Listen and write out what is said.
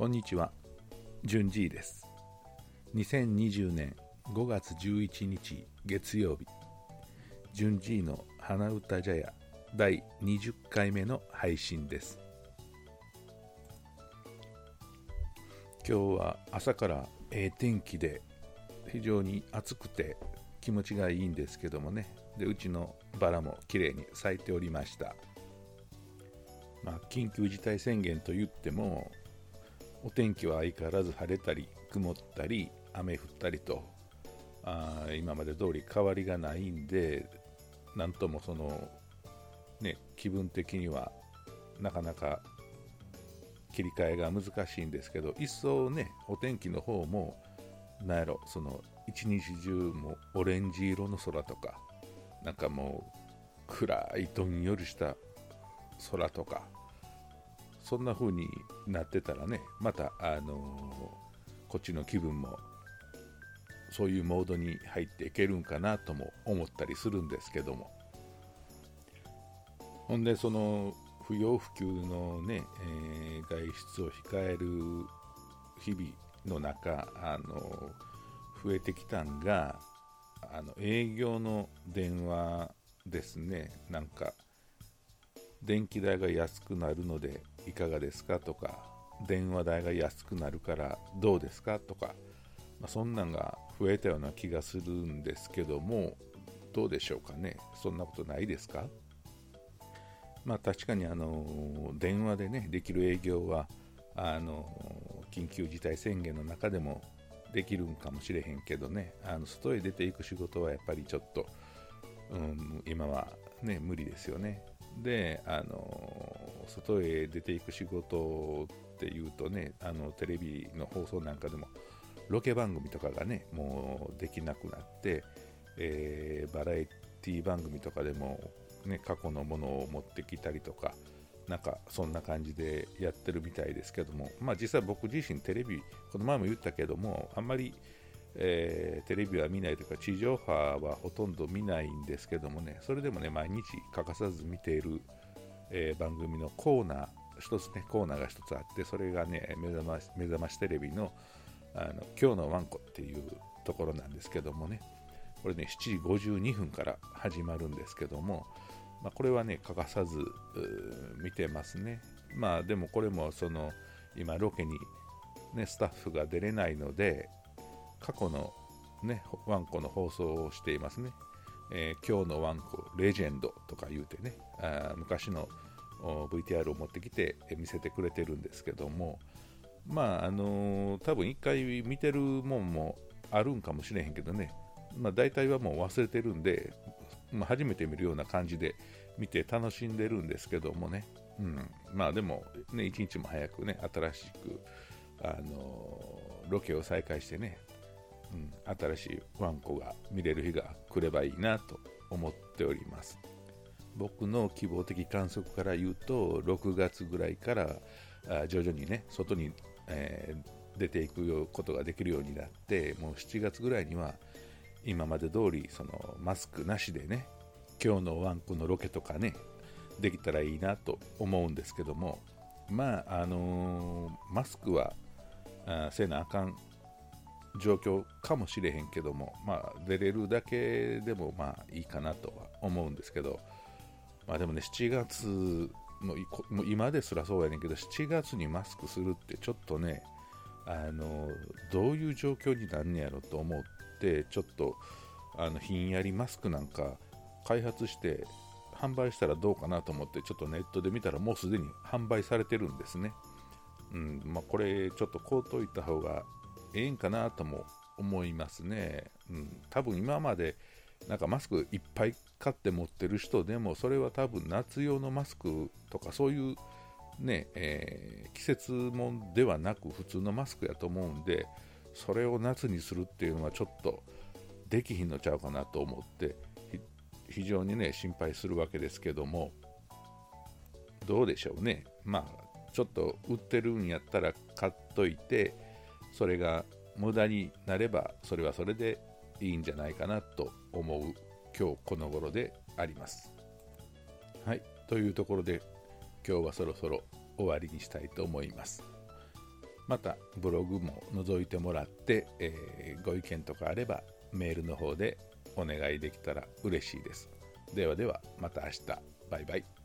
こんにちは、じゅんじいです。2020年5月11日月曜日、じゅんじいの花歌茶屋第20回目の配信です。今日は朝からええ天気で非常に暑くて気持ちがいいんですけどもね、でうちのバラも綺麗に咲いておりました。まあ、緊急事態宣言といってもお天気は相変わらず晴れたり曇ったり雨降ったりとあ今まで通り変わりがないんでなんともそのね気分的にはなかなか切り替えが難しいんですけど一層ねお天気の方もなんやろその一日中もオレンジ色の空とかなんかもう暗いどんよりした空とかそんな風になってたらねまたあのーこっちの気分もそういうモードに入っていけるんかなとも思ったりするんですけども。ほんでその不要不急のね、えー外出を控える日々の中あの増えてきたんがあの営業の電話ですね。なんか電気代が安くなるのでいかがですかとか電話代が安くなるからどうですかとか、まあ、そんなんが増えたような気がするんですけどもどうでしょうかね。そんなことないですか？まあ確かにあの電話でねできる営業はあの緊急事態宣言の中でもできるんかもしれへんけどね。あの外へ出ていく仕事はやっぱりちょっと、うん、今はね無理ですよね。であの外へ出ていく仕事っていうとねあのテレビの放送なんかでもロケ番組とかがねもうできなくなって、えーバラエティ番組とかでも、ね、過去のものを持ってきたりとかなんかそんな感じでやってるみたいですけどもまあ実際僕自身テレビこの前も言ったけどもあんまりえーテレビは見ないというか地上波はほとんど見ないんですけどもねそれでもね毎日欠かさず見ている、えー番組のコーナー一つねコーナーが一つあってそれがね目覚まし目覚ましテレビのあの今日のワンコっていうところなんですけどもね。これね7時52分から始まるんですけども、まあ、これはね欠かさず見てますね。まあでもこれもその今ロケにねスタッフが出れないので過去のねワンコの放送をしていますね、えー今日のワンコレジェンドとか言うてねあ昔の VTR を持ってきて見せてくれてるんですけどもまああのー多分一回見てるもんもあるんかもしれへんけどね。まあ大体はもう忘れてるんで、まあ、初めて見るような感じで見て楽しんでるんですけどもね、うん、まあでもね一日も早くね新しくあのーロケを再開してねうん、新しいワンコが見れる日が来ればいいなと思っております。僕の希望的観測から言うと6月ぐらいから徐々にね外に、えー出ていくことができるようになってもう7月ぐらいには今まで通りそのマスクなしでね今日のワンコのロケとかねできたらいいなと思うんですけどもまああのーマスクはあせなあかん状況かもしれへんけども、まあ、出れるだけでもまあいいかなとは思うんですけど、まあ、でもね、7月もいこも今ですらそうやねんけど、7月にマスクするってちょっとね、あのどういう状況になんねやろと思って、ちょっとあのひんやりマスクなんか開発して販売したらどうかなと思って、ちょっとネットで見たらもうすでに販売されてるんですね。うんまあ、これちょっとこうといた方がええんかなとも思いますね。うん、多分今までなんかマスクいっぱい買って持ってる人でもそれは多分夏用のマスクとかそういうね、えー季節もんではなく普通のマスクやと思うんでそれを夏にするっていうのはちょっとできひんのちゃうかなと思って非常にね心配するわけですけどもどうでしょうねまあちょっと売ってるんやったら買っといてそれが無駄になればそれはそれでいいんじゃないかなと思う今日この頃であります。はい、というところで今日はそろそろ終わりにしたいと思います。またブログも覗いてもらって、えー、ご意見とかあればメールの方でお願いできたら嬉しいです。ではではまた明日バイバイ。